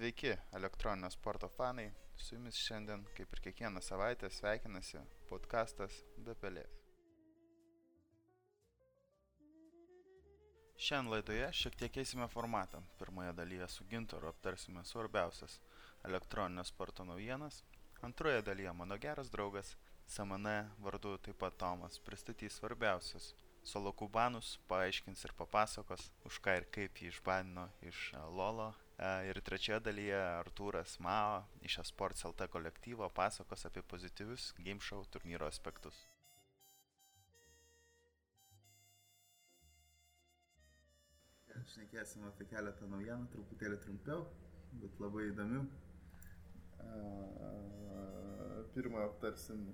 Sveiki, elektroninio sporto fanai. Su jumis šiandien, kaip ir kiekvieną savaitę, sveikinasi podkastas Be pelės. Šiandien laidoje šiek tiek keisime formatą. Pirmoje dalyje su Gintoru aptarsime svarbiausias elektroninio sporto naujienas. Antroje dalyje mano geras draugas SMN vardu taip pat Tomas pristatys svarbiausius solo kubanus, paaiškins ir papasakos, už ką ir kaip jį išbanino iš Lolo. Ir trečioje dalyje Artūras Mao iš Esports LT kolektyvo pasakos apie pozityvius game show turnyro aspektus. Šnekėsim apie keletą naujienų, truputėlį trumpiau, bet labai įdomių. Pirmą aptarsim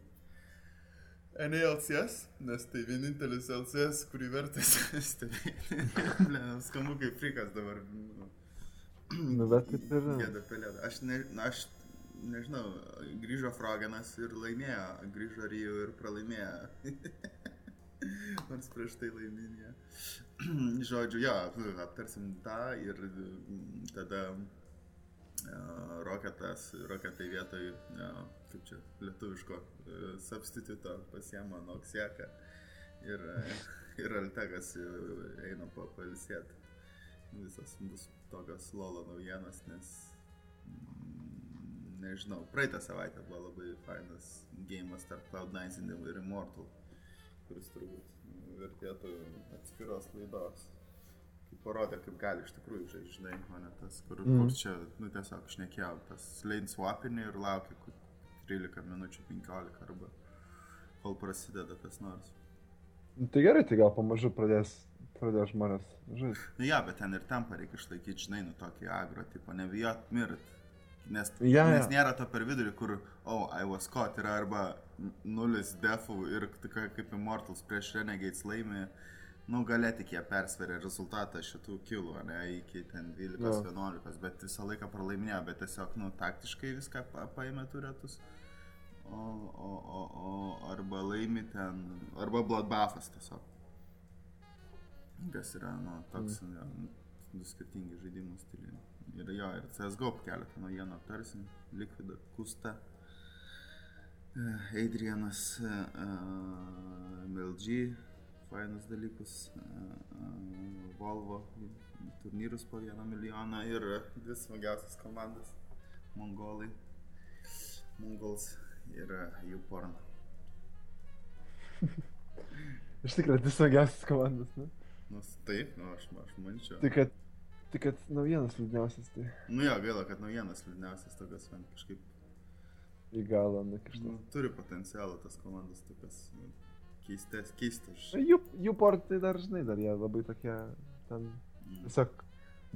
NALCS, nes tai vienintelis LCS, kurį vertas stebėti. Skambu kaip frikas dabar. Nu, bet kaip ir. Gėda pelėda. Aš, ne, aš nežinau, grįžo Frogenas ir laimėjo, grįžo Rio ir pralaimėjo. Nors prieš tai laimėjo. Žodžiu, jo, aptarsim tą ir tada uh, Roketas, Roketai vietoj uh, kaip čia lietuviško e, substituto pasiema Noksieką ir, e, ir Altegas eina papalsėti. Visas bus tokios lolo naujienos, nes mm, nežinau, praeitą savaitę buvo labai fainas gėjimas tarp Cloud9 ir Immortal, kuris turbūt vertėtų atskiros laidos kaip parodė, kaip gali iš tikrųjų žaisti, žinai, o ne tas, kur, mm. kur čia, nu tiesiog šnekėjau, tas lane swapinį ir laukia, 13 minučių, 15 arba kol prasideda kas nors. Nu, tai gerai, tai gal pamažu pradės, pradės žmonės žaisti. Nu ja, bet ten ir tempą reikia išlaikyti, žinai, nu tokį agro, tipo, nebijot mirt. Nes, ja, nes ja. nėra to per vidurį, kur, oh, I was caught, yra arba nulis defų ir kaip Immortals prieš Renegades laimė, nu, galė tik jie persveria rezultatą šitų kilų, ne, iki ten 12-11, ja. bet visą laiką pralaiminėjo, bet tiesiog, nu, taktiškai viską pa paėmė turėtus. O, o, o, o arba laimi ten, arba bloodbuffas tiesiog. Kas yra, nu, toks, mm. ja, du skirtingi žaidimų stiliai. Ir jo, ir CSGO keletą naujienų aptarsim. Liquid, Kusta, Adrianas, uh, MLG, fainus dalykus, uh, Volvo, turnyrus po vieną milijoną ir dvi smagiausias komandas - Mongolai, Mongols ir jų porno. Iš tikrųjų, tai smagiausias komandas, ne? Nu, taip, nu, aš, aš manyčiau. Tik kad, tik kad naujienas liūdniausias, tai. Nu jo, gaila, kad naujienas liūdniausias tokias, man kažkaip. Į galą, ne kažkas. Nu, turi potencialą tas komandas tokias nu, keistas, keistas. Jų, jų portai dar, žinai, dar jie labai tokie, ten, mm. tiesiog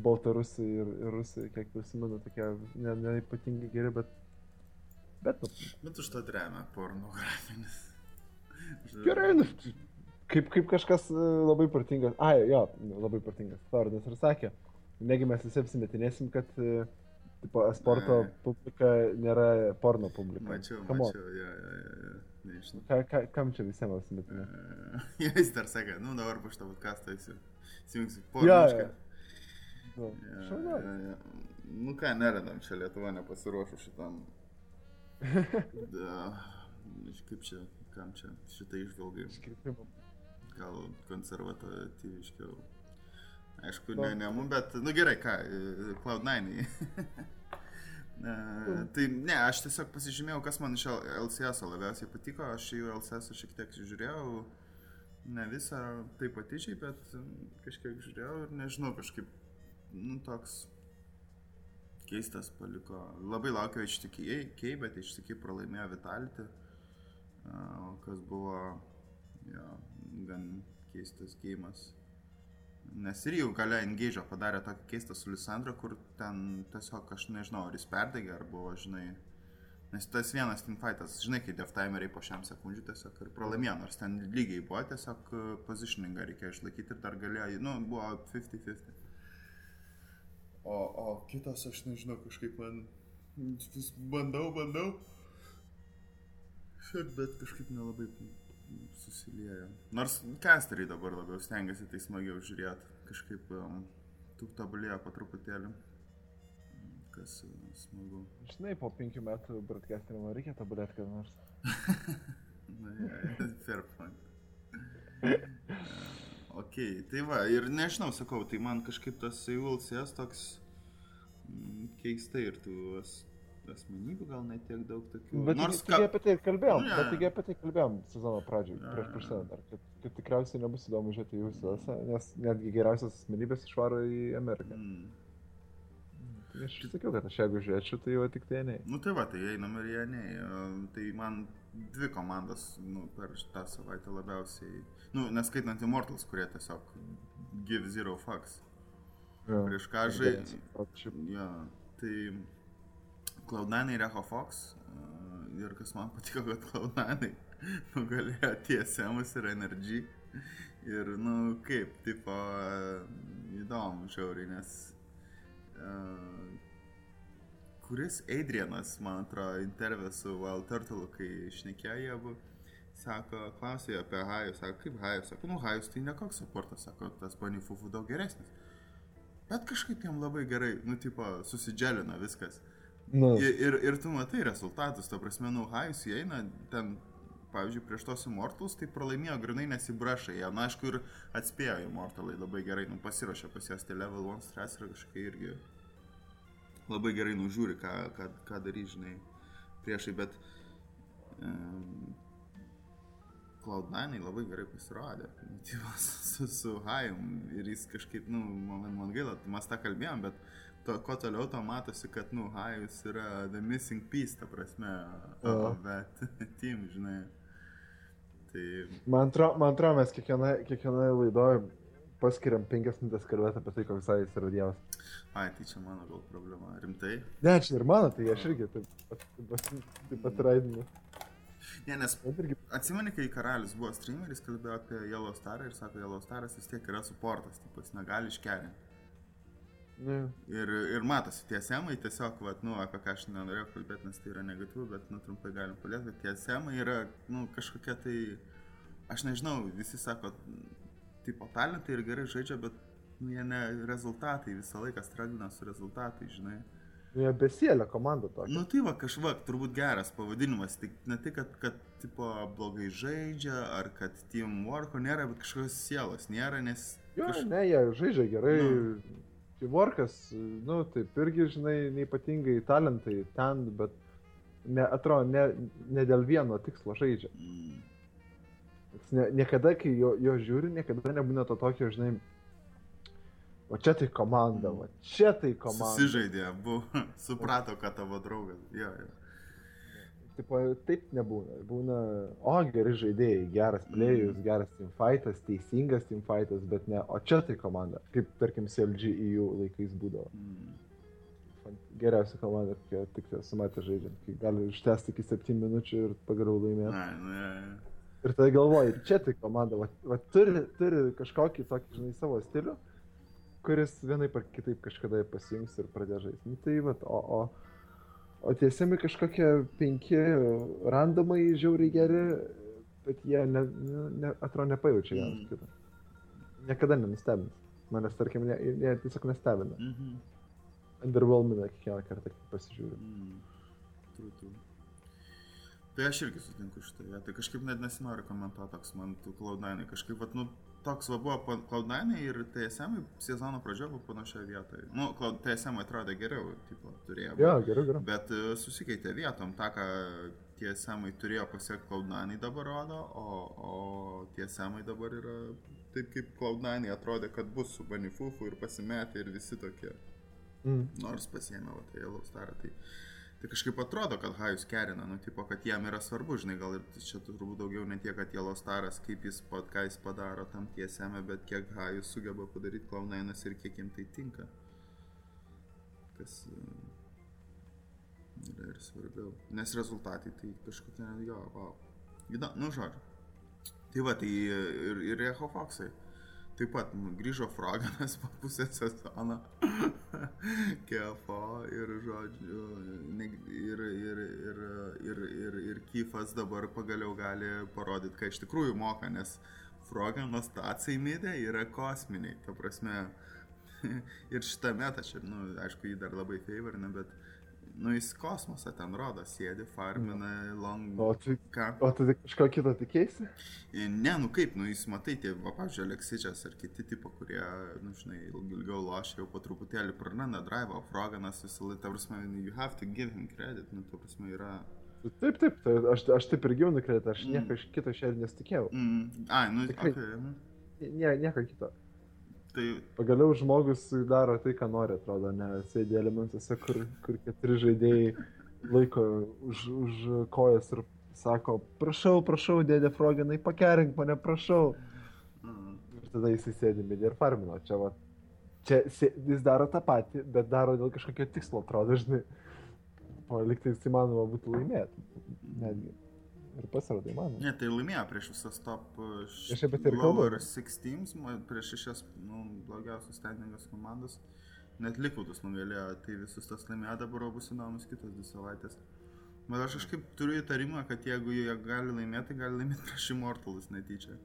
Baltarusai ir, ir Rusai, kiek prisimenu, tokie neypatingai ne geri, bet Bet, nu. Bet už to remia pornografinis. Gerai, nu, kaip, kaip kažkas e, labai protingas. Ai, jo, labai protingas. Floridas ir sakė, negi mes visi apsimetinėsim, kad e, tipo, sporto Ai. publika nėra porno publika. Mačiau, Kamo? mačiau, jo, jo, jo. Nežinau. Ka, ka, kam čia visiems apsimetinė? Ja, jis dar sakė, nu dabar po šitą podcastą įsijungsiu pornišką. Ja, ja. ja, ja, ja. Nu ką, neradam čia Lietuva nepasiruošus šitam da, kaip čia, kam čia šitą išvalgai? Gal konservatyviškiau. Aišku, ne, ne mum, bet, nu gerai, ką, Cloud9. tai ne, aš tiesiog pasižymėjau, kas man iš LCS labiausiai patiko, aš jų LCS šiek tiek žiūrėjau, ne visą taip patyčiai, bet kažkiek žiūrėjau ir nežinau, kažkaip, nu toks keistas paliko. Labai laukiau HTK, bet HTK pralaimėjo Vitality, kas buvo jo, gan keistas gėjimas. Nes ir jau gale Engage padarė tokį keistą su Lisandro, kur ten tiesiog aš nežinau, ar jis perdegė, ar buvo, žinai, nes tas vienas teamfightas, žinai, kai deftimeriai po šiam sekundžių tiesiog ir pralaimėjo, nors ten lygiai buvo, tiesiog pozitioningą reikėjo išlaikyti ir dar galėjo, nu, buvo 50-50. O, o kitas aš nežinau, kažkaip man vis bandau, bandau. Bet kažkaip nelabai susilieja. Nors casteriai dabar labiau stengiasi tai smagiau žiūrėti. Kažkaip um, tu tobulėjo po truputėlį. viskas e, smagu. Žinai, po penkių metų broadcastinimo reikia tobulėti kada nors. Na, ja, fair point. Ok, tai va, ir nežinau, sakau, tai man kažkaip tas Seulsės toks mm, keistai ir as, asmenybių gal net tiek daug tokių. Bet Nors taigi apie tai kalbėjom, ne. bet taigi apie tai kalbėjom sezono pradžioj, Ne, prieš prasidedant kad, kad tikriausiai nebus įdomu žiūrėti jų sezoną, nes netgi geriausias asmenybės išvaro į Ameriką. Mm. Tai aš sakiau, kad aš jeigu žiūrėčiau, tai jau tik tai ne. Nu tai va, tai einam ir jie ne. Tai man dvi komandas nu, per tą savaitę labiausiai, nu, neskaitant Immortals, kurie tiesiog give zero fucks. Prieš ką žaidži. Šiaip Ja, tai Cloud9 ir Echo Fox. uh, Ir kas man patiko, kad Cloud9 nugalėjo TSM ir NRG. Ir, nu, kaip, tipo, uh, įdomu, žiauriai, nes uh, kuris Adrianas, man atrodo, intervė su Wild Turtle, kai išnekėjo jie abu, sako, klausė apie Hajus, sako, kaip Hajus, sako, nu, Hajus tai ne koks supportas, sako, tas Banifufu daug geresnis. Bet kažkaip jam labai gerai, nu, tipo, susidželina viskas. Nu, Ir, ir, ir tu matai rezultatus, ta prasme, nu, Hajus įeina ten, pavyzdžiui, prieš tos Immortals, tai pralaimėjo grinai nesibrašai, jie, na, aišku, ir atspėjo Immortalai labai gerai, nu, pasiruošė pas jas, tai level 1 stress yra kažkaip irgi labai gerai nužiūri, ką, ką, ką darys, žinai, priešai, bet um, Cloud9 labai gerai pasirodė, tipo, su, su Hajum ir jis kažkaip, nu, man, man gaila, mes tą kalbėjom, bet to, kuo toliau to matosi, kad, nu, Hajus yra the missing piece, ta prasme, Aha. bet team, žinai. Tai, man atrodo, man atro, mes kiekvienoje kiekvienoj laidoje paskiriam penkias minutės kalbėti apie tai, koks jis yra dievas. ai, tai čia mano gal problema, rimtai. Ne, čia ir mano, tai aš irgi taip pat, taip pat, raidinu. Ne, nes Atsimeni, kai karalius buvo streameris, kalbėjo apie Yellow Star ir sako, Yellow Staras vis tiek yra supportas, taip jis negali iškerinti. Ne, Ir, ir matosi, tie semai tiesiog, vat, nu, apie ką aš nenorėjau kalbėti, nes tai yra negatyvu, bet, nu, trumpai galim paliesti, kad tie semai yra, nu, kažkokie tai, aš nežinau, visi sako, tipo, talentai ir gerai žaidžia, bet, nu, jie ne rezultatai, visą laiką stragina su rezultatai, žinai. nu, jie besėlė komanda tokia. Nu tai va, kažvak, turbūt geras pavadinimas, tik ne tik, kad, kad tipo, blogai žaidžia, ar kad teamworko nėra, bet kažkokios sielos nėra, nes... Jo, kaž- ne, jie žaidžia gerai. Nu. Teamworkas, nu, taip irgi, žinai, neipatingai talentai ten, bet ne, atrodo, ne, ne dėl vieno tikslo žaidžia. Jis Ne, niekada, kai jo, jo žiūri, niekada nebūna to tokio, žinai, o čia tai komanda, o čia tai komanda. Susižaidė, buvo, suprato, kad tavo draugas. Jo, jo. Tipo, taip nebūna. Būna, o geri žaidėjai, geras playus, Mhm. geras teamfightas, teisingas teamfightas, bet ne, o čia tai komanda. Kaip, tarkim, CLG jų laikais būdavo. Mm. Geriausia komanda, kokią tik esu matęs žaidžiant, kai gali ištesti iki 7 minučių ir pagaliau laimėti. Jo, jo. Ir tada galvoji, čia tai komanda, va, va, turi, turi kažkokį tokį, žinai, savo stilių, kuris vienaip ar kitaip kažkada pasijungs ir pradės žaisti. Nu, tai va, o, o, o tiesiami kažkokie penki randomai žiauriai geri, bet jie, ne, ne, atrodo, nepajaučia vienas Mm. kito. Niekada nenustebins. Manęs, tarkim, ne, jie tiesiog nestebina. Mhm. Underwhelmina kiekvieną kartą, kai pasižiūriu. Mm. True, true. Tai aš irgi sutinku šitą vietą. Kažkaip net nesinori komentuoti toks man tų Cloud9. Kažkaip, vat, nu, toks va buvo pa- Cloud9 ir TSM sezono pradžioje buvo panašioje vietoje. Nu, TSM atrodė geriau, tipo, turėjo. Jo, gerai, gerai. Bet e, susikeitė vietom, tą, ką semai turėjo pasiekti Cloud9 dabar rodo, o, o semai dabar yra taip, kaip Cloud9 atrodė, kad bus su Banifufu ir pasimetė ir visi tokie. Mm. Nors pasiemė, o tai Yellow Star, tai, tai kažkaip atrodo, kad Hajus kerina, nu, tipo, kad jam yra svarbu, žinai, gal ir čia turbūt daugiau ne tiek, kad Yellow Staras, kaip jis, pat, ką jis padaro tam tiesiame, bet kiek Hajus sugeba padaryti Cloud9 ir kiek jam tai tinka. Kas e, yra ir svarbiau. Nes rezultatai tai kažkokie, jo, wow. Įdomu, nu, žodžiu. Tai va, tai ir, ir Echo Foxai. Taip pat nu, grįžo Froganas po pusę sezono. KFO ir, žodžiu, ir, ir, ir, ir, ir, ir Kyfas dabar pagaliau gali parodyti, ką iš tikrųjų moka, nes Frogano stacijai midė yra kosminiai. Ta prasme, ir metą čia, nu, aišku, jį dar labai favorina, bet, nu, jis kosmosą ten rodo, sėdi, farmina, long... O tu, Ką? o tu kažko kito tikėsi? E, Ne, nu kaip, nu jis matai, tie, va, pavyzdžiui, Aleksičias ar kiti tipo, kurie, nu, žinai, ilg- ilgiau lošia, jau po truputėlį praranda drive, o Froganas visą laiką, ta prasme, you have to give him credit, nu, ta prasme, yra... Taip, taip, tai aš, aš taip ir gyvenu kreditą, aš Mm. nieko iš kito šiandien nesitikėjau. Mm, ai, nu, Tikrai. okay, mhm. Nie, nieko kito. Tai, Pagaliau žmogus daro tai, ką nori, atrodo, ne sėdi elementuose, kur, kur keturi žaidėjai laiko už, už kojas ir sako, prašau, prašau, dėdė Froginai, pakerink mane, prašau. mm, Ir tada jis įsėdi midį ir farmino. Čia, va, čia jis daro tą patį, bet daro dėl kažkokio tikslo, atrodo, žinai. O liktai įmanoma būtų laimėti. Netgi. Ir pasirodo įmanoma. ne, tai laimėjo prieš visas top uh, š- Aš apie tai ir kalbu. lower six teams, ma- prieš šešias, nu, blogiausias standingas komandas. Net likutus nugalėjo, tai visus tas laimėjo, dabar bus įdomus kitos dvi savaitės. Bet aš kažkaip turiu įtarimą, kad jeigu jie gali laimėti, gali laimėti prieš Immortalus netyčia.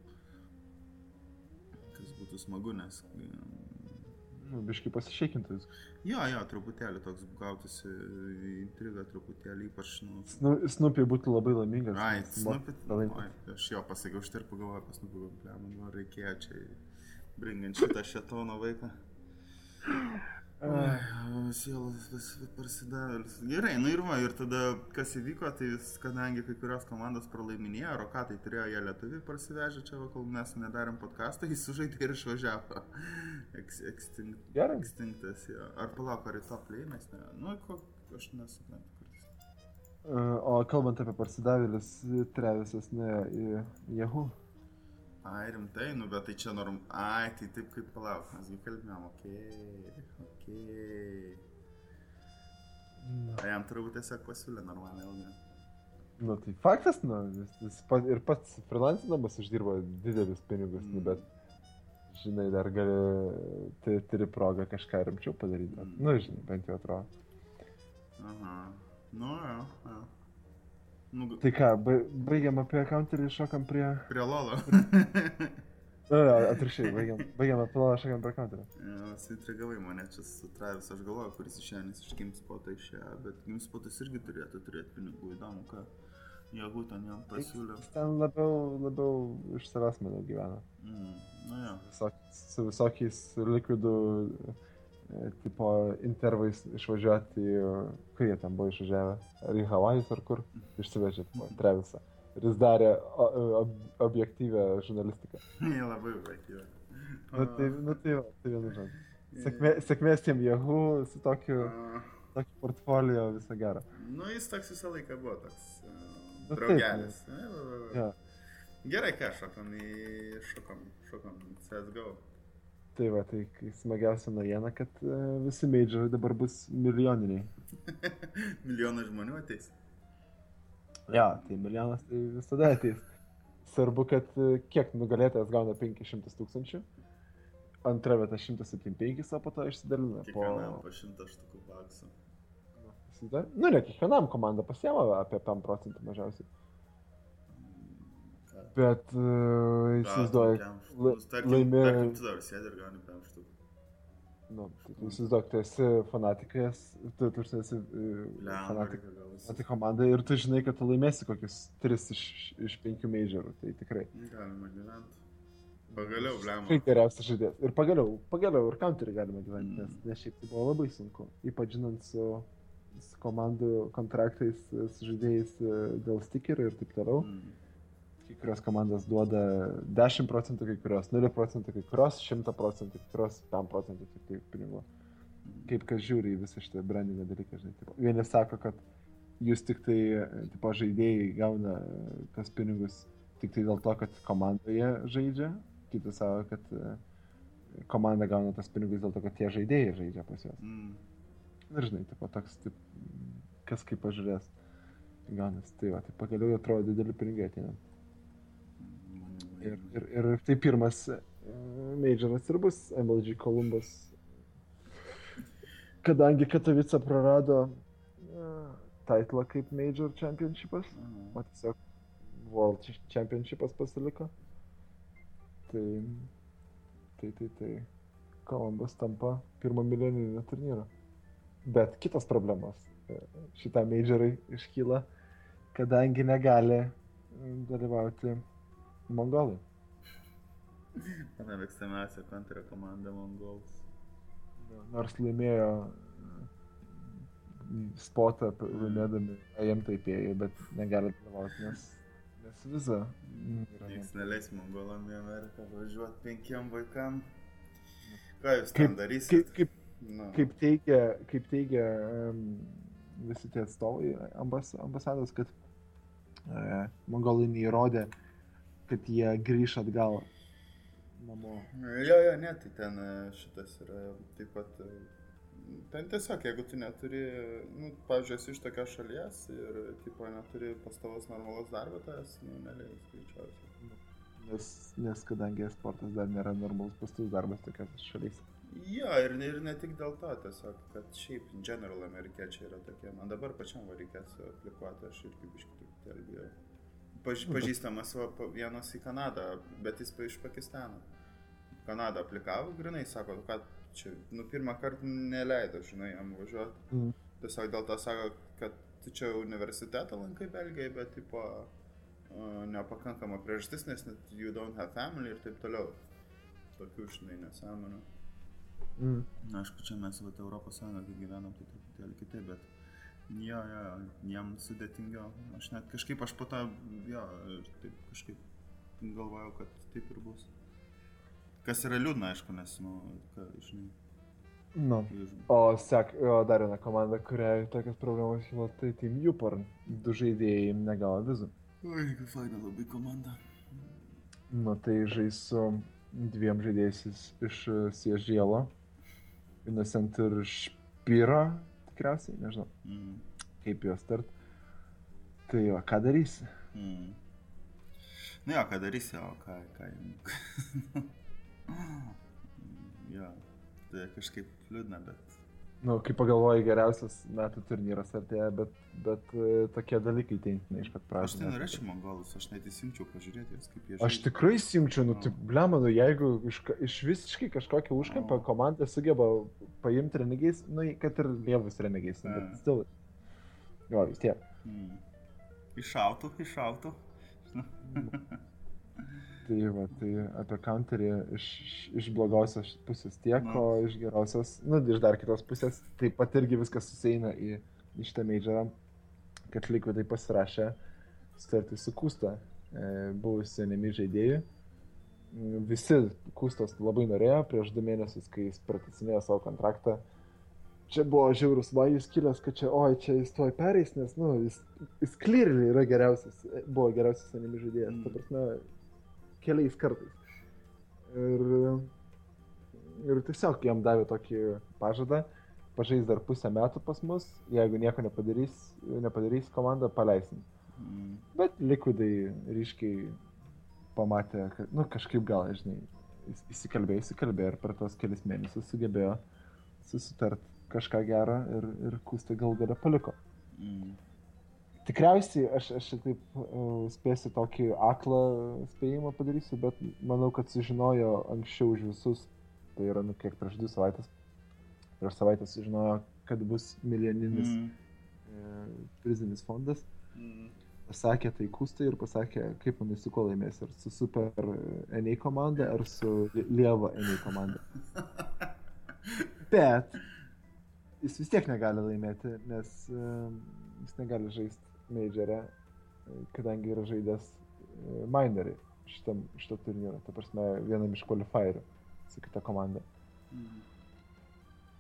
Kas būtų smagu, nes... Nu, Biškai pasišeikintų jis. Jo, jo, truputėlį toks gautųsi intriga, truputėlį ypač, nu... Snu- Snupiai būtų labai laimingas. Ai, Snoopy. pralaimėtų. Oi, aš jo pasakiau, aš tai ir pagalvojau apie Snoopy Gompliamą, nu reikėjo čia bringant šitą šetono vaiką. Ai, sielas vis prasidavėlis. Gerai, nu ir va, ir tada kas įvyko, tai vis, kadangi kai kurios komandos pralaiminėjo, Rokatai turėjo jie lietuvių parsivežę čia, va, kol mes nedarėm podcastą, jis sužaidė ir išvažiavo. Ex, extinct, Gerai. Extinctas, jo. Ar palauk, ar į top lėmės, ne? Nu, ko, aš nesuprantu. O kalbant apie parsidavėlius, Trevisas nuėjo į Yahoo. Ai, rimtai, nu bet tai čia norm... Ai, tai taip kaip palauk, mesgi kalbėjom, okei, okei. Tai jam turbūt tiesiog pasiūlė normaliai ilgai. Nu tai faktas, nu, jis, jis pat, ir pats freelancinamas uždirba didelius pinigus, nu, Mm. bet, žinai, dar gali, tai turi progą kažką rimčiau padaryti. Mm. Nu, žinai, bent jau atrodo. Aha. Nu, jo, jo. Nu, Tai ką, ba- baigiam apie counterį, šokam prie... prie Lolo. Nu, jo, atvirkščiai, baigiam, baigiam apie lovą, šokam prie counterį. Suintrigavai mane čia su Travis, aš galvoju, kuris išėjo, nes iš GameSpot'o išėjo, bet GameSpot'as irgi turėtų turėti pinigų, įdomu, ką jėgų ten jam pasiūlė. Jis ten labiau, labiau iš savęs, manau, gyvena. Mm, nu jo. Visok, su visokiais likvidų, e, tipo, intervais išvažiuoti į, kur jie ten buvo išvažiavę, ar į Havajus, ar kur, išsivežė, tipo, Trevisą. Ir jis darė ob, objektyvę žurnalistiką. Jie labai vaikėjo. Nu tai, nu, tai, va, tai vienu žodžiu. Sėkmė, sėkmės tiem Yahoo su tokiu, tokiu portfolio visą gerą. Nu, jis toks visą laiką buvo toks uh, Nu, taip, draugelis. Ne, va, va, va. Ja. Gerai, ką šokam į... šokam į CSGO. Tai va, tai smagiausia naujiena, kad e, visi majorai dabar bus milijoniniai. Milijonas žmonių ateis. Ja, tai milijonas tai visada ateis. Svarbu, kad e, kiek nugalėtojas gauna 500 tūkstančių, antra vieta 175, o po to išsidalina. Kiekvienam Po... po šimtą štukų baksų. Įsivaizduoji? Nu, ne kiekvienam komanda pasiema apie 5 procentų mažiausiai. Bet uh, įsivaizduoju, la- Tarkim, tu dar sėdi ir gauni 5 štukų. nu, tai tu esi fanatikas, tu, tu esi uh, fanatikas. Komanda ir tu žinai, kad tu laimėsi kokius 3 iš, iš 5 majorų, tai tikrai. Galima gyventi. Pagaliau, blemba. Tai geriausias žaidėjas. Ir pagaliau, pagaliau ir counterį galima gyventi, nes, Mm. nes šiaip tai buvo labai sunku. Ypač žinant su, su komandų kontraktais, su žaidėjais e, dėl stikerių ir taip toliau. Mm. Kai kurios komandos duoda 10 procentų, kai kurios 0 procentų, kai kurios 100 procentų, kai kurios 5 procentų tik tai pinigų. Kaip kas žiūri į visą šitą brandinę dalyką, žinai. Tipo, vieni sako, kad jūs tik tai, tipo, žaidėjai gauna tas pinigus tik tai dėl to, kad komandoje žaidžia, kiti sako, kad e, komanda gauna tas pinigus dėl to, kad tie žaidėjai žaidžia pas juos. Mm. Ir žinai, tipo, toks, taip, kas kaip pažiūrės. Gaunasi, tai va, tai pagaliau atrodo dideli pinigai ateina. Ir, ir, ir tai pirmas e, majoras ir bus MLG Columbus. Kadangi Katovica prarado e, titlą kaip Major Championshipas, o Aha. tiesiog World Championshipas pasiliko. Tai, tai, tai, tai. Kolumbas tampa pirmo milijoninio turnyro. Bet kitos problemos e, šitą majorai iškyla, kadangi negali dalyvauti mongolai. Mano mėgstamiausia kontra komanda Mongols. Nors laimėjo e, spotą laimėdami AM taipėjai, bet negali dalyvauti, nes, nes viza yra. Niekas neleis Mongolam į Ameriką važiuoti penkiem vaikam. Ką jūs Kaip- ten darysit? Kaip, kaip, Nu, kaip teigia, kaip teigia um, visi tie atstovai ambas, ambasados, kad uh, mongolai neįrodė, kad jie grįž atgal namo. Jo, jo, ne, tai ten e, šitas yra taip pat. e, Ten tiesiog, jeigu tu neturi, nu, pavyzdžiui, esi iš tokios šalies ir, tipo, neturi pastovos normalos darbo, tas, nu, neleis greičiausiai. Nes, nes kadangi sportas dar nėra normalus pastus darbas tokios šalyse. Jo, ir, ne- ir ne tik dėl to, tiesiog, kad šiaip, general, amerikiečiai yra tokie. Man dabar pačiam reikės aplikuoti, aš irgi biškai truputėlį bijau. Paž, pažįstamas va, vienas į Kanadą, bet jis iš Pakistano. Kanadą aplikavo, grinai, sako, kad čia, nu, pirmą kartą neleido, žinai, jam važiuoti. Mm. Tiesiog dėl to sako, kad tu čia universitetą lankai Belgijai, bet, tipo, nepakankama priežastis, nes net you don't have family ir taip toliau. Tokių, žinai, nesąmonių. Mm. Na, aišku, čia mes vat, Europos Sąjungoje gyvenam tai truputėlį kitaip, bet jo, jo, jam sudėtingiau. Aš net kažkaip, aš po to, jo, taip kažkaip galvojau, kad taip ir bus. Kas yra liūdna, aišku, nes, nu, ką, žinai, Nu. O sek, o dar viena komanda, kuriai tokias problemas kilo, tai Team Uporn. Du žaidėjai negavo vizų. Oi, kaip faina labai komanda. Nu, tai žais su dviem žaidėjais iš- Siežėlo. Innocent ir Špyro, tikriausiai, nežinau, Mm. kaip juos tart. Tai o ką darysi? Mm. Nu jo, ką darysi, o ką, ką jam. jo, tai kažkaip liūdna, bet Nu, kaip pagalvoji, geriausias metų turnyras artėja, bet, bet e, tokie dalykai teintina iš pat aš pradžių. tai norėčiau mongolus, aš net įsimčiau pažiūrėti, jas, kaip jie Aš tikrai simčiau, nu, Nu. taip, blemanu, jeigu iš, iš visiškai kažkokią užkampą Nu. komanda sugeba paimti renegais, nu, kad ir lievus renegais, nu, Mm. bet stil. Jo, vis tiek. Mm. Iššautų, iššautų. Tai, va, tai apie counterį iš, iš- blogosios pusės tiek, o iš gerosios, nu, iš dar kitos pusės, taip pat irgi viskas susieina į, į šitą majorą, kad likvidai pasirašė sutartį su Kūsta, e, buvusiu enemy žaidėjų. Mm, Visi Kūstos labai norėjo prieš du mėnesius, kai jis pratisinėjo savo kontraktą. Čia buvo žiaurus vajus kilęs, kad čia, oi, čia jis tuoj pereis, nes, nu, jis, jis clearly yra geriausias, buvo geriausias enemy žaidėjas. Mm. Ta prasme, keliais kartais. Ir, ir tiesiog jam davė tokį pažadą, pažais dar pusę metų pas mus, jeigu nieko nepadarys, nepadarys komanda, paleisim. Mm. Bet likvidai ryškiai pamatė, kad, nu, kažkaip gal, žinai, įs- įsikalbėjo, įsikalbėjo ir per tos kelias mėnesius sugebėjo susitart kažką gerą ir, ir kūstą gal galę paliko. Mm. Tikriausiai aš, aš taip uh, spėsiu tokį aklą spėjimą padarysiu, bet manau, kad sužinojo anksčiau už visus, tai yra, nu, kiek prieš dvi savaitės, prieš savaitę sužinojo, kad bus milijoninis Mm. prizinis fondas. Mm. Pasakė tai kūstai ir pasakė, kaip manai su kuo laimės, ar su Super NA komanda, ar su Lie- Lieva NA komanda. Bet jis vis tiek negali laimėti, nes um, jis negali žaisti majorę, e, kadangi yra žaidęs e, minorį šitam, šito turnyro, ta prasme, vienam iš qualifierių su kita komanda. Mm.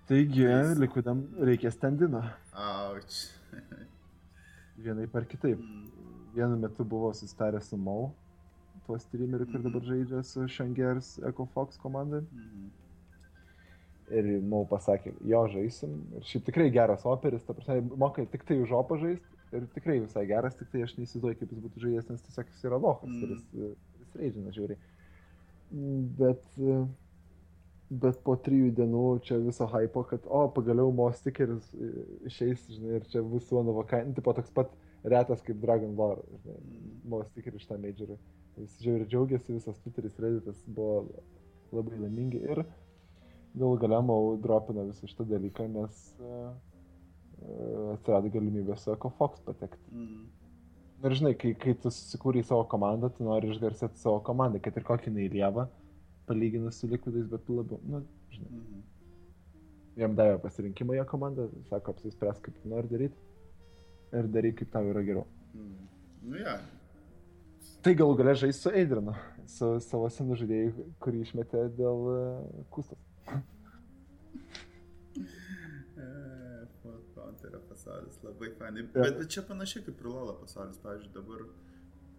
Taigi, Jis- likvidam reikės tendino, Auč. vienai par kitaip. Mm. Vienu metu buvo susitarę su Mau, tuo streameriu, kur Mhm. dabar žaidžia su Shangers Echo Fox komanda. Mm. Ir Mau pasakė, jo žaisim. Ir šiaip tikrai geras operis, ta prasme, moka tik tai už opą žaisti. Ir tikrai visai geras, tik tai aš neįsivaizduoju, kaip jis būtų žaidęs, nes tiesiog jis yra lochas Mm. ir jis, jis reidžina žiūri. Bet, bet po trijų dienų čia viso hypo, kad, o, pagaliau Mo stickeris e, išeis, žinai, ir čia bus One of a Kind, tipo toks pat retas kaip Dragon Lore, žinai, Mm. Mo stickeris šitą majorą. Visi žiauriai džiaugiasi, visas Twitteris, Redditas buvo labai laimingi ir Galų gale mau dropina visą šitą dalyką, nes uh, atsirado galimybė su EcoFox patekti. Mm. Ir žinai, kai, kai tu susikūrei savo komandą, tu nori išgarsėti savo komandą, kad ir kokį neįlievą, palyginus su likvidais, bet labiau, nu, žinai. Mhm. Jam davė pasirinkimą jo komandą, sako, apsispręs, kaip nori daryti. Ir daryk, kaip tau yra geriau. Mm. Nu ja, Tai galų gale žais su Eidrinu, su savo senu žaidėju, kurį išmetė dėl uh, kustos. E, Counterio pasaulis labai fainai. Jo. Bet, bet čia panašiai kaip ir Lola pasaulis. Pavyzdžiui, dabar,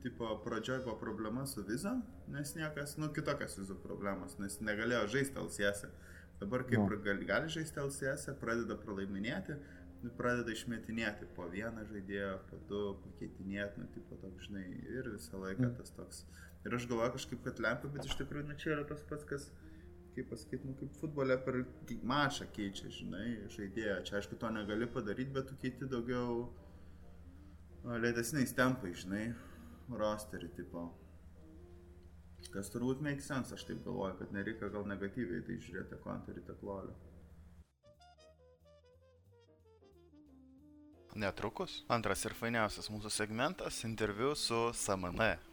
tipo, pradžioj buvo problema su viza, nes niekas, nu, kitokios vizų problemos, nes negalėjo žaisti LCS. -ą. Dabar, kaip Jo. ir gali, gali žaisti LCS, -ą, pradeda pralaiminėti, nu, pradeda išmetinėti po vieną žaidėją, po du, pakeitinėti, nu, tipo, toks, žinai, ir visą laiką Mm. tas toks. Ir aš galvoju kažkaip, kad lempa, bet iš tikrųjų, nu, čia yra tas pats, kas kaip pasakyti, nu, kaip futbole per mačą keičia, žinai, žaidėją. Čia aišku, to negali padaryti, bet tu keiti daugiau lėtesniais tempais, žinai, rosterį tipo. Kas turbūt make sense, aš taip galvoju, kad nereikia gal negatyviai tai žiūrėti konterį, tiek lolį. Netrukus antras ir fainiausias mūsų segmentas - interviu su SMN.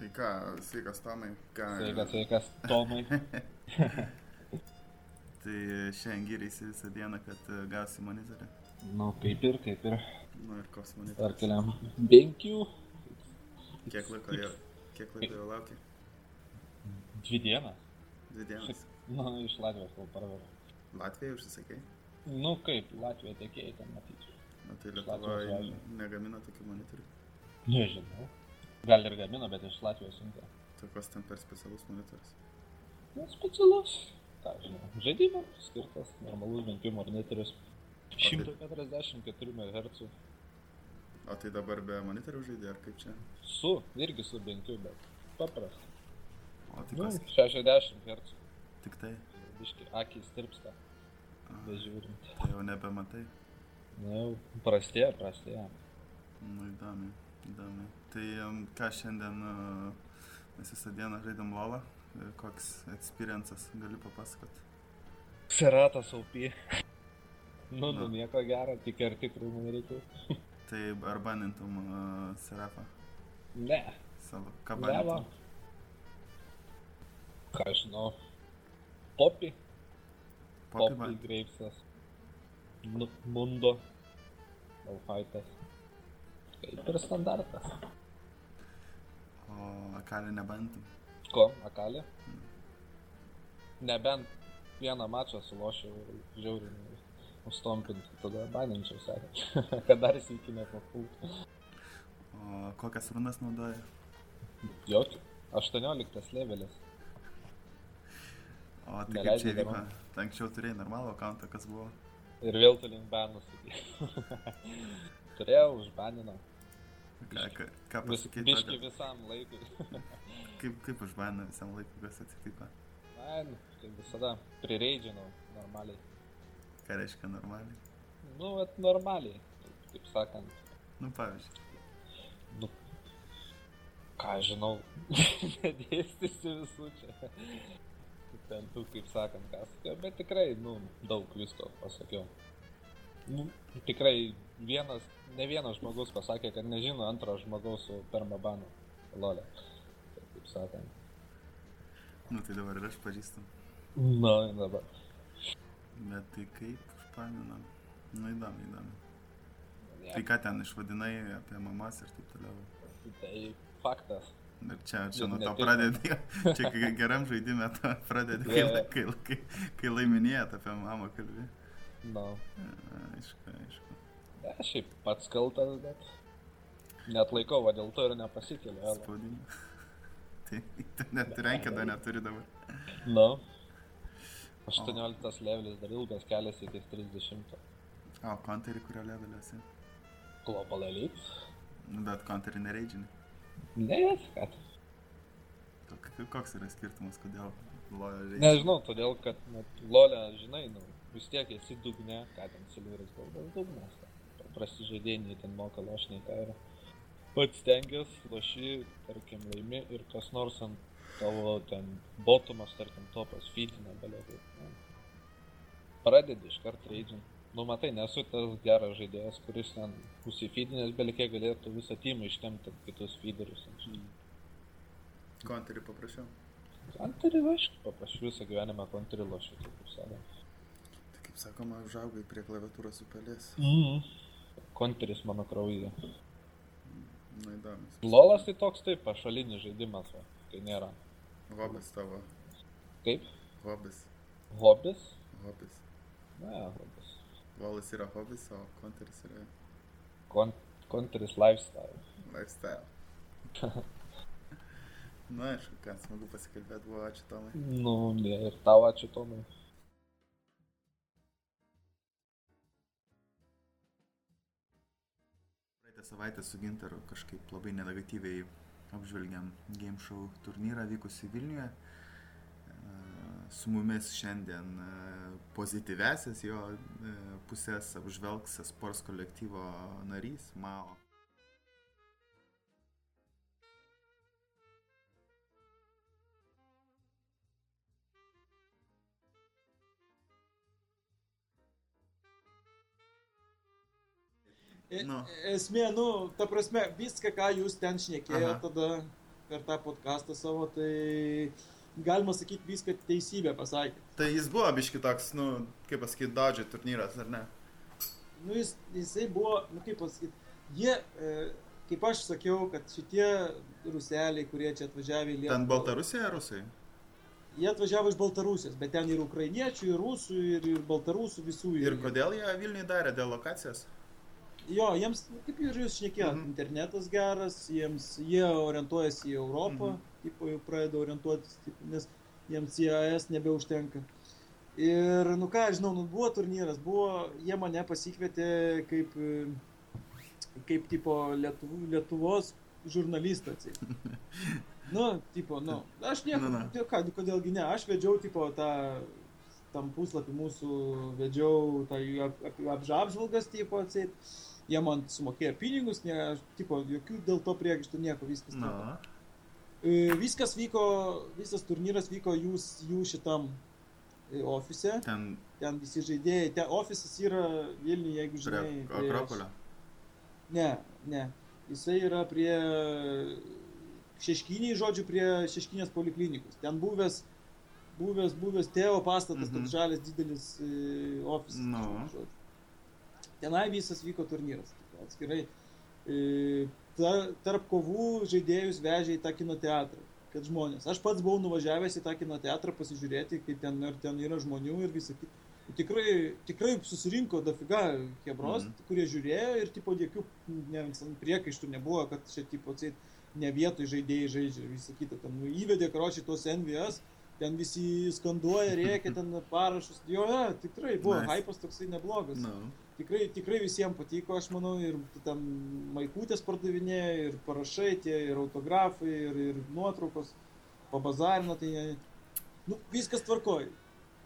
Tai ką, sveikas Tomai, ką. Sveikas, sveikas, Tomai. Tai šiandien gyreisi visą dieną, kad e, gausi monitorį. Nu, kaip ir, kaip ir. Nu ir koks Ar monitorius. keliam benkių. Kiek laiko jau, kiek laiko jau laukia? Dvi dienas. Dvi dienas. Nu, iš Latvijos kol parvežu. Latvijai užsisakai? Nu, kaip, Latvija tiekėjai ten matyčiau. Na tai veža. negamina tokių monitorių. Nežinau. Gal ir gamina, bet iš Latvijos siuntė. Tokios ten per specialus monitorius. Nu, specialus. Ką žinau, žaidimams skirtas, normalus benkių monitorius. 144 MHz. O tai dabar be monitorių žaidė, ar kaip čia? Su, irgi su benkiu, bet paprasta. O tai Nu, kas? 60 Hz. Tik tai. Biški, akis tirpsta, bežiūrint. Tai jau nebematai. Na, jau prastėja, prastėja. Nu įdomi, įdomi. Tai ką šiandien e, mes visą dieną žaidėm. E, Koks experiences gali papasakot? Seratas OP. Nu, nu, nieko gero, tik ir tikrų man reikia. Tai ar banintum uh, Serafą Ne, savo? Banintum? Ką aš žinau. Poppy Poppy ban- Gravesas. Nu, Mundo. Malfaitas. Kaip ir standartas. O Akalį nebantum? Ko, Akali? Nebent vieną mačą sulošiau ir žiauriai užstompinti, tada baninčiau, sakė. Kad dar sėki nepapultų. O kokias runas naudoja? Jokių. 18 levelis. O tai kaip Neleidžia čia vyko? dar Tai anksčiau turėjai normalų akantą, kas buvo? Ir vėl tu link banus. Turėjau, užbanino. Ką, ką, ką Vis, pasakyti? biški visam laikui. Kaip, kaip užbanino visam laikui, kas atsitiko? Man, kaip visada, prireidžinau normaliai. Ką reiškia normaliai? Nu, vat normaliai, taip, sakant. Nu, pavyzdžiui. Nu, ką žinau, nedėstysiu visų čia. Ten tu, kaip sakant, sakiau, bet tikrai, nu, daug visko pasakiau. Nu, tikrai vienas, ne vienas žmogus pasakė, kad nežino antro žmogaus su permabanu. Lolė. Tai Taip sakant. Nu, tai dabar ir aš pažįstam. Na, dabar. Bet tai kaip užpaminam? Nu, įdomu, įdomu. Ja, Tai ką ten išvadinai apie mamas ir taip toliau. tai faktas. Ir čia, čia nuo to pradedi, čia geram žaidimė to pradedi, kai, Jo. kai, kai, kai laiminėjat apie mamą kalbį. Na, Aišku, aišku. Ne, šiaip pats kaltas, bet net laikau, va dėl to ir nepasikeliu. ela. Spaudimą. tai net renkėdo neturi dabar. Na. 18 levelis dar ilgas kelias iki 30. O, konterį, kurio levelėsi. Global Elite. Nu, bet konterį nereidžinį. Ne, kad. Koks yra skirtumas, kodėl lojo reikia? Nežinau, todėl kad net Lolė, žinai, nu, vis tiek esi dugne, ką ten Silveris Goldas dugnas. ten. Paprasti žaidėjai ten moka lošniai ką yra. pats tengiasi, loši, tarkim, laimi ir kas nors ant tavo ten botumas, tarkim, topas feedina, belėtai. Pradedi iš karto reidžint. Nu, matai, nesu tas geras žaidėjas, kuris ten pusifeedinės belikė galėtų visą timą ištemti kitus feederius. Konterį paprašiau. Konterį, aišku, paprašiau visą gyvenimą konterį lošiu, taip sakant. Tai kaip sakoma, užaugai prie klaviatūros upelės. Mhm. Konteris mano kraujyje. Na įdomus. Lolas tai toks taip, pašalinis žaidimas, va, kai nėra. Hobis tavo. Kaip? Hobis. Hobis? Hobis. Ne, hobis. Lolas yra hobis, o konteris yra Kon konteris lifestyle. lifestyle. Na, aišku, ką smagu pasikalbėti buvo, ačiū Tomai. Nu, ne, ir tau ačiū Tomai. Savaitę su Gintaru kažkaip labai negatyviai apžvelgiam Game Show turnyrą vykusi Vilniuje. E, Su mumis šiandien e, pozityvesias jo e, pusės apžvelgs sports kolektyvo narys Mao. Nu. Esmė, nu, ta prasme, viską, ką jūs ten šnekėjote tada per tą podcastą savo, tai galima sakyti viską teisybę pasakė. Tai jis buvo biški toks, nu, kaip pasakyti, dodžiai turnyras, ar ne? Nu, jis, jisai buvo, nu, kaip pasakyti, jie, e, kaip aš sakiau, kad šitie ruseliai, kurie čia atvažiavė į Lietuvą. Ten Baltarusija, ar Rusai? Jie atvažiavo iš Baltarusijos, bet ten ir ukrainiečių, ir rusų, ir, ir baltarusų visų. Ir yra. kodėl jie Vilniui darė dėl lokacijos? Jo, jiems, nu, kaip ir jūs šnekėjote, Mhm. internetas geras, jiems, jie orientuojasi į Europą, Mhm. tipo, jau pradeda orientuotis, tipo, nes jiems į AS nebeužtenka. Ir, nu ką, žinau, nu, buvo turnyras, buvo, jie mane pasikvietė kaip, kaip, tipo, Lietuv, Lietuvos žurnalistą. Nu, tipo, nu, aš nieko, Nu, nu. ką, kodėlgi ne, aš vedžiau, tipo, tą, tam puslapį mūsų vedžiau, jų ap, ap, apžapžvalgas, tipo, atseit. Jie man sumokėjo pinigus, ne, tipo, jokių dėl to priekaištų nieko, viskas. Na, E, Viskas vyko, visas turnyras vyko jūs, jų šitam e, ofise, ten ten visi žaidėjai, ten ofisas yra Vilniuje, jeigu prie žinai. prieš- Akropolio. Ne, ne. Jisai yra prie Šeškiniai, žodžiu, prie Šeškinės poliklinikos. Ten buvęs, buvęs, buvęs tėvo pastatas, Mhm. toks žalias didelis e, ofisas. Nu. žodžiu. Tenai visas vyko turnyras. Atskirai. E, ta, tarp kovų žaidėjus vežė į tą kino teatrą. Kad žmonės. Aš pats buvau nuvažiavęs į tą kino teatrą pasižiūrėti, kaip ten, ten yra žmonių ir visą kitą. Tikrai, tikrai susirinko dafiga hebros, Mhm. kurie žiūrėjo ir tipo jokių ne, priekaištų nebuvo, kad čia tipo atseit ne vietoj žaidėjai žaidžia ir visą kitą. Ten nu, įvedė karočiui tos NVS, ten visi skanduoja, rėkia ten parašus. Jo, ja, tikrai buvo, Nice. hypas toksai neblogas. Nu, Tikrai, tikrai visiems patiko, aš manau, ir ten maikutės pardavinėjo, ir parašai tie, ir autografai, ir, ir nuotraukos, pabazarino, tai nu, viskas tvarkoj.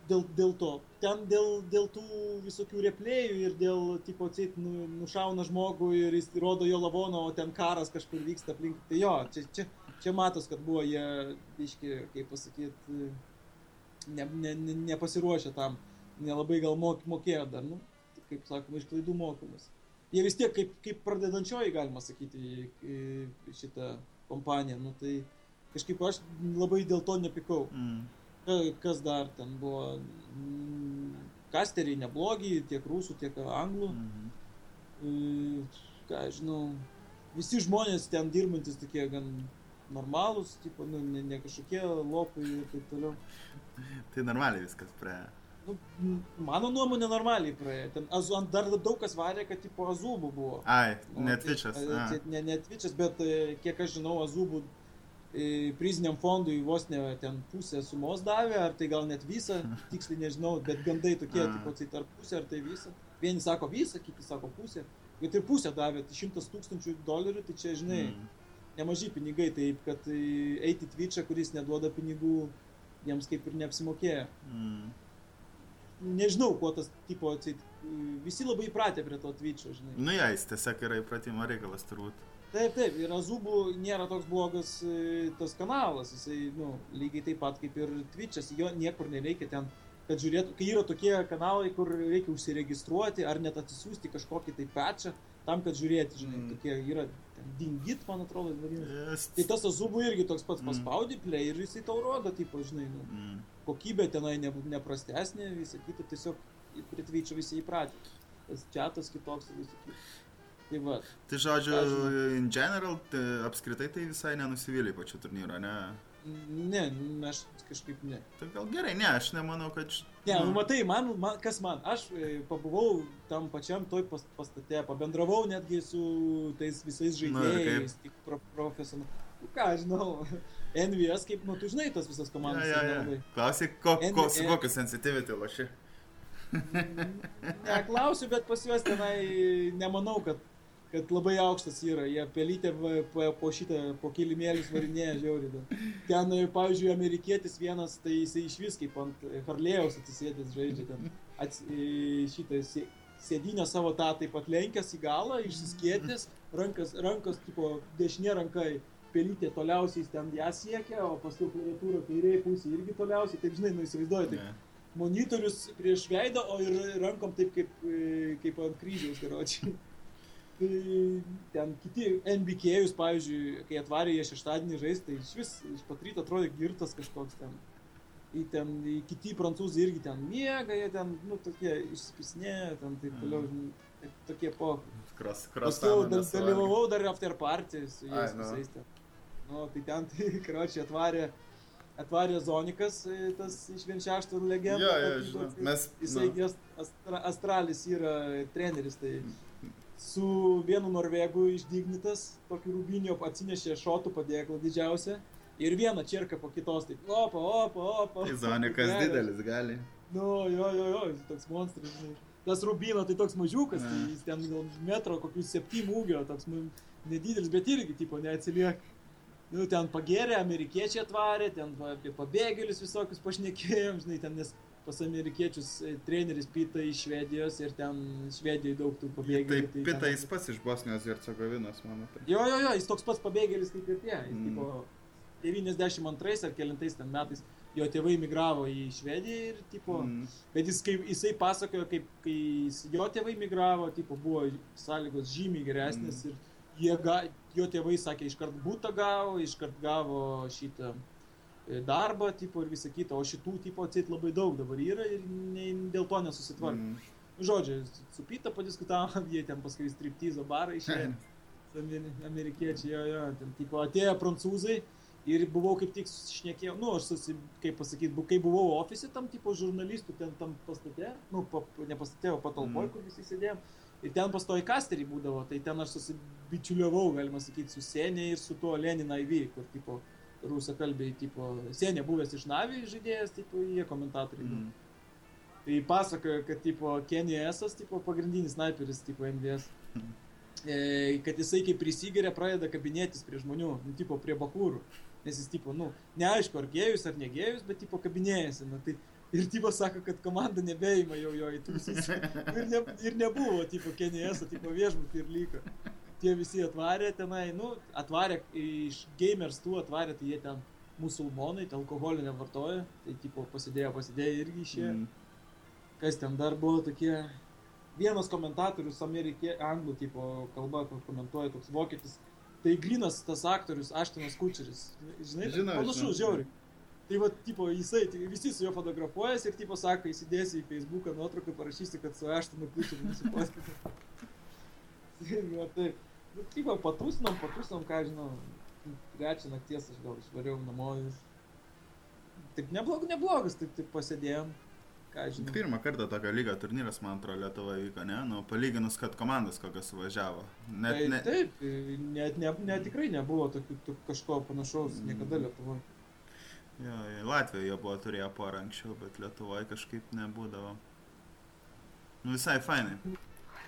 Dėl, dėl to. Ten dėl, dėl tų visokių replėjų ir dėl, tipo, atseit, nu, nušauna žmogų ir jis rodo jo lavoną, o ten karas kažkur vyksta aplink. Tai jo, čia, čia, čia matos, kad buvo jie, iški, kaip pasakyti, ne, ne, ne, nepasiruošę tam. Nelabai gal mok, mokėjo dar, nu, kaip sakoma, iš klaidų mokomas. Jie vis tiek kaip, kaip pradedančioji, galima sakyti, šitą kompaniją. Nu, tai kažkaip aš labai dėl to nepikau. mm. Ka- Kas dar ten buvo? Mm, Kasteriai neblogi, tiek rusų, tiek anglų. Mhm. E, Ką žinau, visi žmonės ten dirbantis tokie gan normalūs, tipo, nu, ne, ne kažkokie lopai ir taip toliau. Tai normaliai viskas prie... Nu, mano nuomonė normaliai praėjo. Ten azu, dar daug kas varė, kad tipo azubų buvo. Ai, netvičias. tai- tai Ne, ne Twitch'as, bet e, kiek aš žinau, azubų e, priziniam fondui vos ne ten pusę sumos davė, ar tai gal net visą, tiksliai nežinau, bet gandai tokie, tipo, tai tarp pusę ar tai visą. Vieni sako visą, kiti sako pusę. Bet ir pusę davė, tai šimtas tūkstančių dolerių, tai čia, žinai, Mm. Nemažai pinigai, taip kad e, eiti Twitch'ą, kuris neduoda pinigų, jiems kaip ir neapsimokėjo. Mm. nežinau, kuo tas tipo atseit visi labai įpratę prie to Twitch'o, žinai. Nu, ja, jis tiesiog yra įpratimo reikalas turbūt. Taip, taip, ir Azubų nėra toks blogas e, tas kanalas, jisai, nu, lygiai taip pat kaip ir Twitch'as, jo niekur nereikia ten, kad žiūrėtų, kai yra tokie kanalai, kur reikia užsiregistruoti ar net atsisiųsti kažkokį tai patchą, tam, kad žiūrėti, žinai, Mm. tokie yra, dingit, man atrodo, vadinasi. Yes. Tai tas Azubų irgi toks pats Mm. paspaudi play ir jisai tau rodo, tipo, žinai, nu, Mm. kokybė tenai ne, neprastesnė, visą kitą tiesiog prie Twitch'o visi įpratę. Tas čatas kitoks ir visą kitą. Tai va, Tai žodžiu, in general, tai apskritai tai visai nenusivylė pačiu turnyru, ne? Ne, aš kažkaip ne. Tai gal gerai, ne, aš nemanau, kad... Ne, nu matai, man, man, kas man, aš e, pabuvau tam pačiam toj pas- pastate, pabendravau netgi su tais visais žaidėjais, tik pro, profesionalų. Nu, ką, žinau, NVS, kaip, nu, tu žinai tas visas Ja, komandas. ja, ja. nelabai. Klausyk, ko, ko, su kokiu sensitivity loši. Neklausiu, bet pas juos tenai nemanau, kad, kad labai aukštas yra. Jie pelytė po, šitą, po kilimėlius varinėja daug. Ten, pavyzdžiui, amerikietis vienas, tai jisai iš vis kaip ant Harlėjaus atsisėdęs žaidžia ten. Ats, šitą sė- sėdynę savo tą taip pat lenkęs į galą, išsiskėtęs, rankas, rankos, tipo, dešinė ranka pelytė toliausiai ten ją siekia, o paskui klaviatūra kairėje pusėje irgi toliausiai, taip žinai, nu įsivaizduoju, taip Ne. monitorius prieš veidą, o ir rankom taip kaip, kaip ant kryžiaus, karočiui. Tai ten kiti NBK'us, pavyzdžiui, kai atvarė jie šeštadienį žaisti, tai iš vis iš pat ryto atrodė girtas kažkoks ten. Į ten, į kiti prancūzai irgi ten miega, jie ten, nu, tokie išspisnė, ten taip toliau, tai tokie po. Kros, kros. Paskiau dal- dalyvavau dar after party su Ai, jais nu. visais ten. Nu, tai ten, tai, karočiui, atvarė, atvarė Zonikas, e, tas iš vien šešto legendų. Jo, jo, žinau. Mes, Jisai nu, astra, Astralis yra treneris, tai su vienu norvegu išdignitas, tokiu rubinio atsinešė šotų padėklą didžiausią ir vieną čerką po kitos, taip, opa, opa, opa. Tai Zonikas Geras. didelis gali. Nu, jo, jo, jo, jis toks monstras, žinai. Tas rubino tai toks mažiukas, tai jis ten gal metro kokius septymų ūgio, toks nu, nedidelis, bet irgi, tipo, neatsilieka. Nu, ten pagėrė, amerikiečiai atvarė, ten apie pabėgėlius visokius pašnekėjom, žinai, ten nes pas amerikiečius e, treneris Pita iš Švedijos ir ten Švedijoje daug tų Tai pabėgėlių. ten- pita jis pats iš Bosnijos ir Cegovinos, mano. Tai. Jo, jo, jo, jis toks pats pabėgėlis kaip ir tie. Jis Mm. tipo 92 ar kelintais ten metais jo tėvai migravo į Švediją ir tipo... Mm. Bet jis, kaip, jisai pasakojo, kaip kai jis- jo tėvai migravo, tipo, buvo sąlygos žymiai geresnės mm. ir jie ga, jo tėvai sakė, iškart būtą gavo, iškart gavo šitą darbą, tipo, ir visą kitą, o šitų, tipo, atsit labai daug dabar yra ir ne, dėl to nesusitvarko. Mm. Mm. Žodžiu, su Pita padiskutavom, jie ten paskui striptyzo barą išėjo, amerikiečiai, jo, jo, ten, tipo, atėjo prancūzai. Ir buvau kaip tik šnekėjau, nu, aš susi, kaip pasakyti, kai buvau ofise tam tipo žurnalistų, ten tam pastate, nu, pa, ne pastate, o patalpoje, Mm. kur visi sėdėjom. Ir ten pastoji kasterį būdavo, tai ten aš susibičiuliavau, galima sakyti, su Senė ir su tuo Lenin IV, kur tipo rusakalbiai, tipo Senė buvęs iš Navi žaidėjas, tipo jie komentatoriai. Mm. Mm. Tai pasakojo, kad tipo Kenny Esas, tipo pagrindinis sniperis, tipo MVS. E, kad jisai kaip prisigeria pradeda kabinėtis prie žmonių, nu, tipo prie bakūrų. Nes jis, tipo, nu, neaišku, ar gėjus ar negėjus, bet, tipo, kabinėjasi. Nu, tai, ir, tipo, sako, kad komanda nebeima jau jo į tūsis. Ir, ne, ir nebuvo, tipo, Kenny Esas, tipo, viešbutį ir liko. Tie visi atvarė tenai, nu, atvarė iš gamers tų atvarė, tai jie ten musulmonai, tai alkoholio nevartoja, tai, tipo, pasidėjo, pasidėjo irgi išėjo. Mm. Kas ten dar buvo tokie. Vienas komentatorius, amerikė, anglų tipo kalba, komentuoja toks vokietis. Tai grinas tas aktorius, Aštinas Kučeris. Žinai, Žinau, panašus, žiauriai. Tai va, tipo, jisai, tai visi su juo fotografuojasi ir, tipo, sako, įsidėsi į Facebooką nuotrauką, parašysi, kad su Aštinu Kučeriu nusipaskite. va, tai, nu, tipo, patūsinom, patūsinom, ką žinau, trečią nakties aš gal išvariau namo. ir Taip neblog, neblogas, taip, taip pasėdėjom. Žinau. Pirmą kartą tokio lygio turnyras, man atrodo, Lietuvoje vyko, ne? Nu, palyginus, kad komandos kokios suvažiavo. Net, tai, ne, Taip, net ne, ne, tikrai nebuvo tokių, tok, kažko panašaus Mm. niekada Lietuvoje. jo, Latvijoje buvo turėję porą anksčiau, bet Lietuvoje kažkaip nebūdavo. Nu, visai fainai.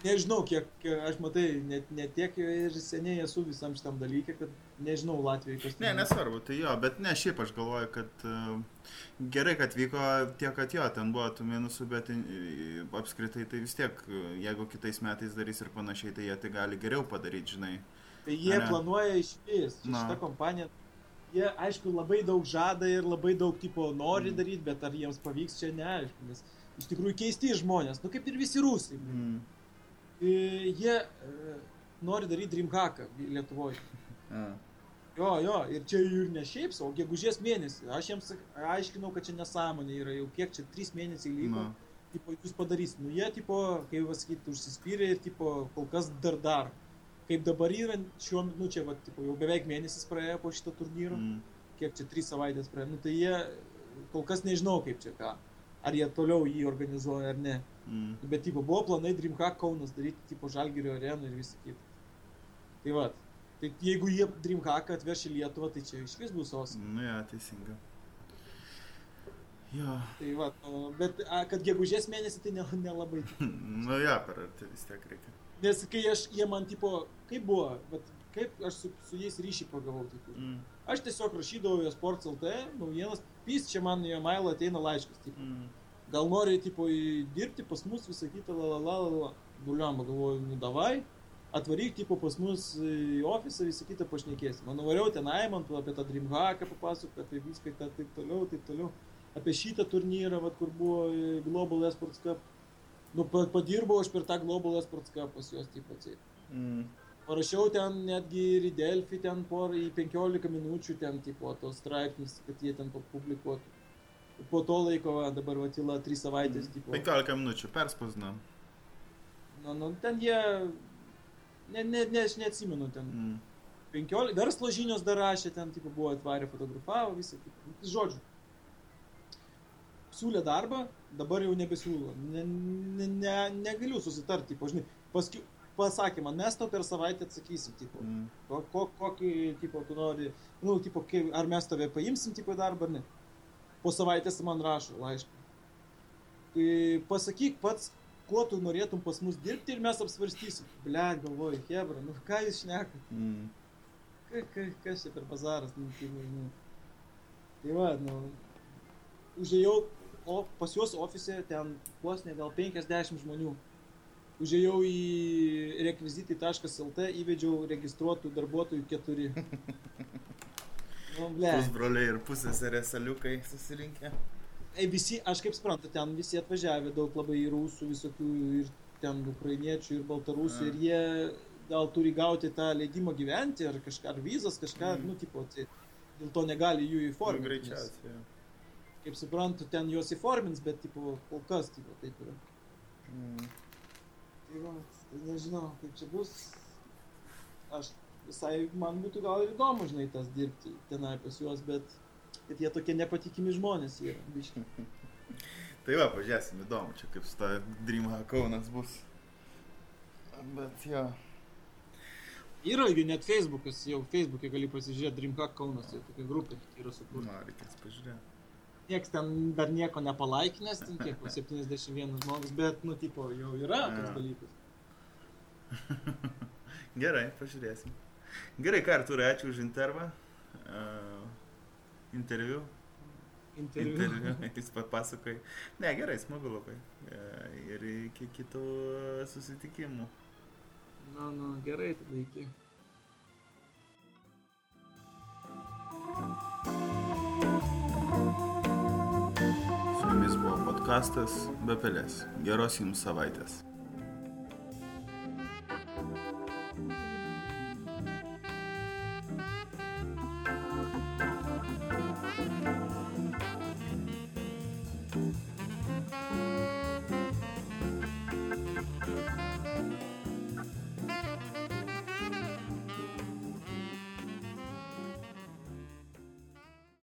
Nežinau, kiek aš matai, net, net tiek ir seniai esu visam šitam dalykė, kad nežinau Latvijai kas. Ne, nesvarbu, tai jo, bet ne, šiaip aš galvoju, kad uh, gerai, kad vyko tiek, kad jo, ten buvo tų minusų, bet uh, apskritai tai vis tiek, uh, jeigu kitais metais darys ir panašiai, tai jie tai gali geriau padaryti, žinai. Tai jie Ane? planuoja iš vis, šitą kompaniją. Jie, aišku, labai daug žada ir labai daug tipo nori Mm. daryti, bet ar jiems pavyks čia neaišku, nes iš tikrųjų keisti žmonės, nu kaip ir visi rusai. Mm. E, Jie e, nori daryti Dreamhacką Lietuvoje. Jo, jo, ir čia ir ne šiaip, sau, o gegužės mėnesį. Aš jiems aiškinau, kad čia nesąmonė yra, jau kiek čia, trys mėnesiai. Na. tipo, jūs padarysit. Nu, jie, tipo, kaip pasakyti, užsispyrė ir, tipo, kol kas dar dar. Kaip dabar yra, šiuo metu, nu, čia, va, tipo, jau beveik mėnesis praėjo po šito turnyro. Mm. kiek čia, trys savaitės praėjo. Nu, tai jie kol kas nežinau, kaip čia ką. Ar jie toliau jį organizuoja ar ne. Mm. Bet, tipo, buvo planai Dreamhack Kaunas daryti, tipo, Žalgirio areną ir visą kitą. Tai va. Tai jeigu jie Dreamhack atveš į Lietuvą, tai čia iš vis bus os. Nu, ja, teisinga. Jo. Tai va, o, bet a, kad gegužės mėnesį tai ne- nelabai. Nu, ja, per arti vis tiek reikia. Nes kai aš, jie man tipo, kaip buvo, bet kaip aš su, su jais ryšį pagavau, tipo. Mm. Aš tiesiog rašydavau į Sports LT, naujienas, pys čia man į mailą ateina laiškas, tipo. Mm. Gal nori, tipo, dirbti pas mus visą kitą, la la la la. Buliam, galvoju, nu davai, atvaryk, tipo, pas mus į ofisą visą kitą pašnekėsim. Man nuvariau tenai, man apie tą Dreamhacką papasakok, apie viską, tą, taip toliau, taip toliau. Apie šitą turnyrą, vat, kur buvo e, Global Esports Cup. Nu, pa- padirbau aš per tą Global Esports Cup pas juos, tipo, atseit. Mm. Parašiau ten netgi ir į Delphi ten porą, į 15 minučių ten, tipo, tos straipsnis, kad jie ten publikuotų. Po to laiko, va, dabar va, tyla 3 savaitės, tipo. 15 minučių perspausdino. Nu, nu, ten jie, ne, ne, ne, aš neatsimenu ten. Mm. 15, verslo žinios dar rašė, ten, tipo, buvo atvarę, fotografavo, visą. Nu, tai Žodžiu. Siūlė darbą, dabar jau nebesiūlo. Ne, ne, ne, negaliu susitarti, tipo, žinai. Paskui pasakė man, mes tau per savaitę atsakysim, tipo. Mm. Ko, ko, kokį, tipo, tu nori, nu, tipo, kai, ar mes tave paimsim, tipo, į darbą ar ne. Po savaitės man rašo laišką. Tai pasakyk pats, kuo tu norėtum pas mus dirbti ir mes apsvarstysim. Ble, galvoju, Hebra, nu ką jūs šnekat? Mm. Ka, ka, kas čia per bazaras, nu, tai, nu. Tai va, nu. Užėjau, o pas juos ofise ten vos ne gal 50 žmonių. Užėjau į rekvizitai.lt, įvedžiau registruotų darbuotojų keturi. Nu. Pusbroliai ir pusėserė saliukai susirinkę. Ei, visi, aš kaip suprantu, ten visi atvažiavę, daug labai ir rusų visokių, ir ten ukrainiečių, ir baltarusių, A. ir jie gal turi gauti tą leidimą gyventi, ar kažką, ar vizas, kažką, Mm. nu, tipo, tai dėl to negali jų Nu, įforminti. nes, greičiausiai. jo. Kaip suprantu, ten juos įformins, bet, tipo, kol kas, tipo, taip yra. Mm. Tai va, tai nežinau, kaip čia bus. Aš visai, man būtų gal ir įdomu, žinai, tas dirbti tenai pas juos, bet, bet jie tokie nepatikimi žmonės yra, biškai. Tai va, pažiūrėsim, įdomu, čia kaip su ta Dreamhack Kaunas bus. Bet jo. Yra gi net Facebookas, jau Facebook'e gali pasižiūrėti Dreamhack Kaunas, tai tokia grupė yra sukurta. Na, reikės pažiūrėti. Niekas ten dar nieko nepalaikinęs, ten kiek, po 71 žmogus, bet, nu, tipo, jau yra Jo. dalykas. Gerai, pažiūrėsim. Gerai, ką, Arturai, ačiū už intervą. Uh, interviu. Interviu. Interviu. Jis papasakoja. Ne, gerai, smagu labai. E, Ir iki kitų susitikimų. Na, na, gerai, tada iki. Podkastas Be pelės. Geros jums savaitės.